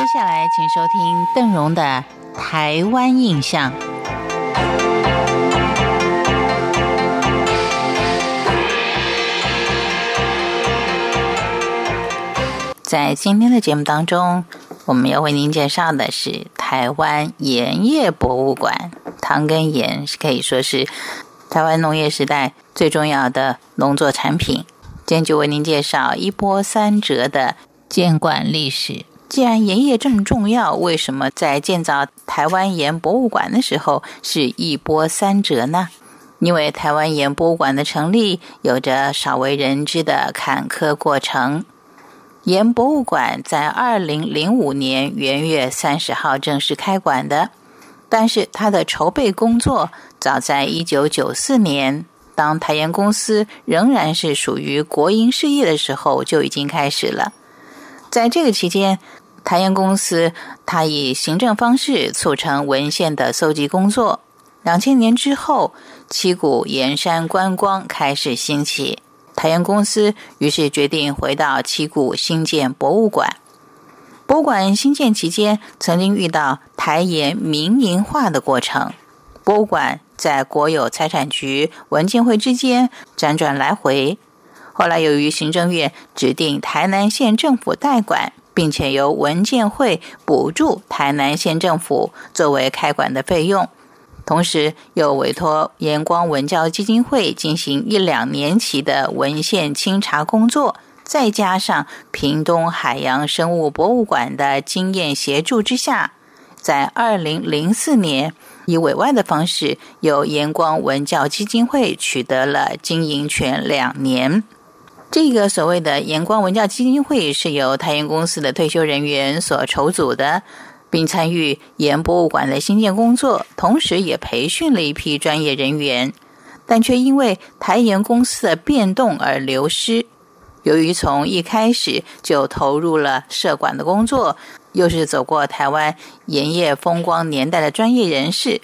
接下来，请收听邓荣的《台湾印象》。在今天的节目当中，我们要为您介绍的是台湾盐业博物馆。糖跟盐是可以说是台湾农业时代最重要的农作产品。今天就为您介绍一波三折的监管历史。既然盐业这么重要，为什么在建造台湾盐博物馆的时候是一波三折呢？因为台湾盐博物馆的成立有着少为人知的坎坷过程。盐博物馆在二零零五年元月三十号正式开馆的，但是它的筹备工作早在一九九四年，当台盐公司仍然是属于国营事业的时候就已经开始了。在这个期间，台盐公司它以行政方式促成文献的搜集工作。两千年之后，七股盐山观光开始兴起。台盐公司于是决定回到七股新建博物馆。博物馆新建期间，曾经遇到台盐民营化的过程。博物馆在国有财产局、文建会之间辗转来回。后来，由于行政院指定台南县政府代管，并且由文建会补助台南县政府作为开馆的费用。同时，又委托盐光文教基金会进行一两年期的文献清查工作，再加上屏东海洋生物博物馆的经验协助之下，在二零零四年以委外的方式，由盐光文教基金会取得了经营权两年。这个所谓的盐光文教基金会是由台盐公司的退休人员所筹组的。并参与盐博物馆的新建工作，同时也培训了一批专业人员，但却因为台盐公司的变动而流失。由于从一开始就投入了设管的工作，又是走过台湾盐业风光年代的专业人士，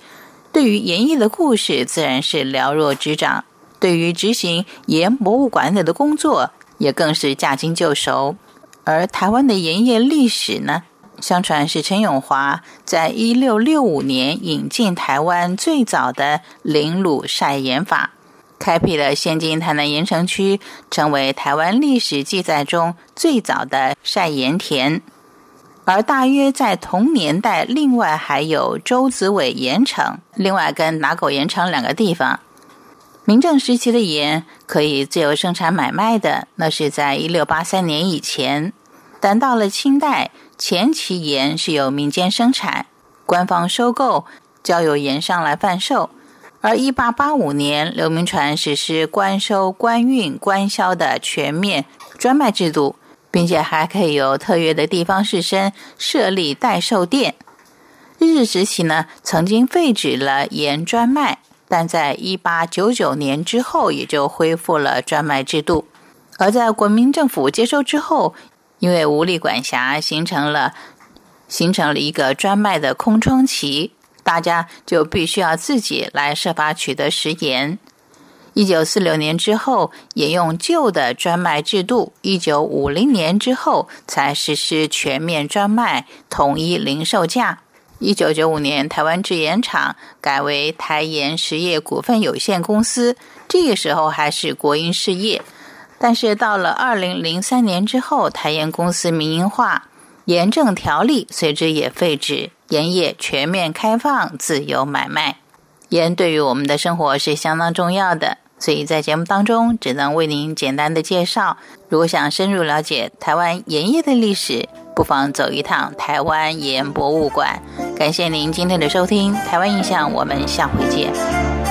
对于盐业的故事自然是了若指掌；对于执行盐博物馆里的工作，也更是驾轻就熟。而台湾的盐业历史呢？相传是陈永华在一六六五年引进台湾最早的淋卤晒盐法，开辟了现今台南盐城区，成为台湾历史记载中最早的晒盐田。而大约在同年代，另外还有周子伟盐城，另外跟拿狗盐城两个地方。明正时期的盐可以自由生产买卖的，那是在一六八三年以前，但到了清代。前期盐是由民间生产，官方收购，交由盐商来贩售。而一八八五年，刘铭传实施官收、官运、官销的全面专卖制度，并且还可以由特约的地方士绅设立代售店。日治时期呢，曾经废止了盐专卖，但在一八九九年之后，也就恢复了专卖制度。而在国民政府接收之后，因为无力管辖，形成了形成了一个专卖的空窗期，大家就必须要自己来设法取得食盐。一九四六年之后，沿用旧的专卖制度；一九五零年之后，才实施全面专卖，统一零售价。一九九五年，台湾制盐厂改为台盐实业股份有限公司，这个时候还是国营事业。但是到了二零零三年之后，台盐公司民营化，盐政条例随之也废止，盐业全面开放，自由买卖。盐对于我们的生活是相当重要的，所以在节目当中只能为您简单的介绍。如果想深入了解台湾盐业的历史，不妨走一趟台湾盐博物馆。感谢您今天的收听，台湾印象，我们下回见。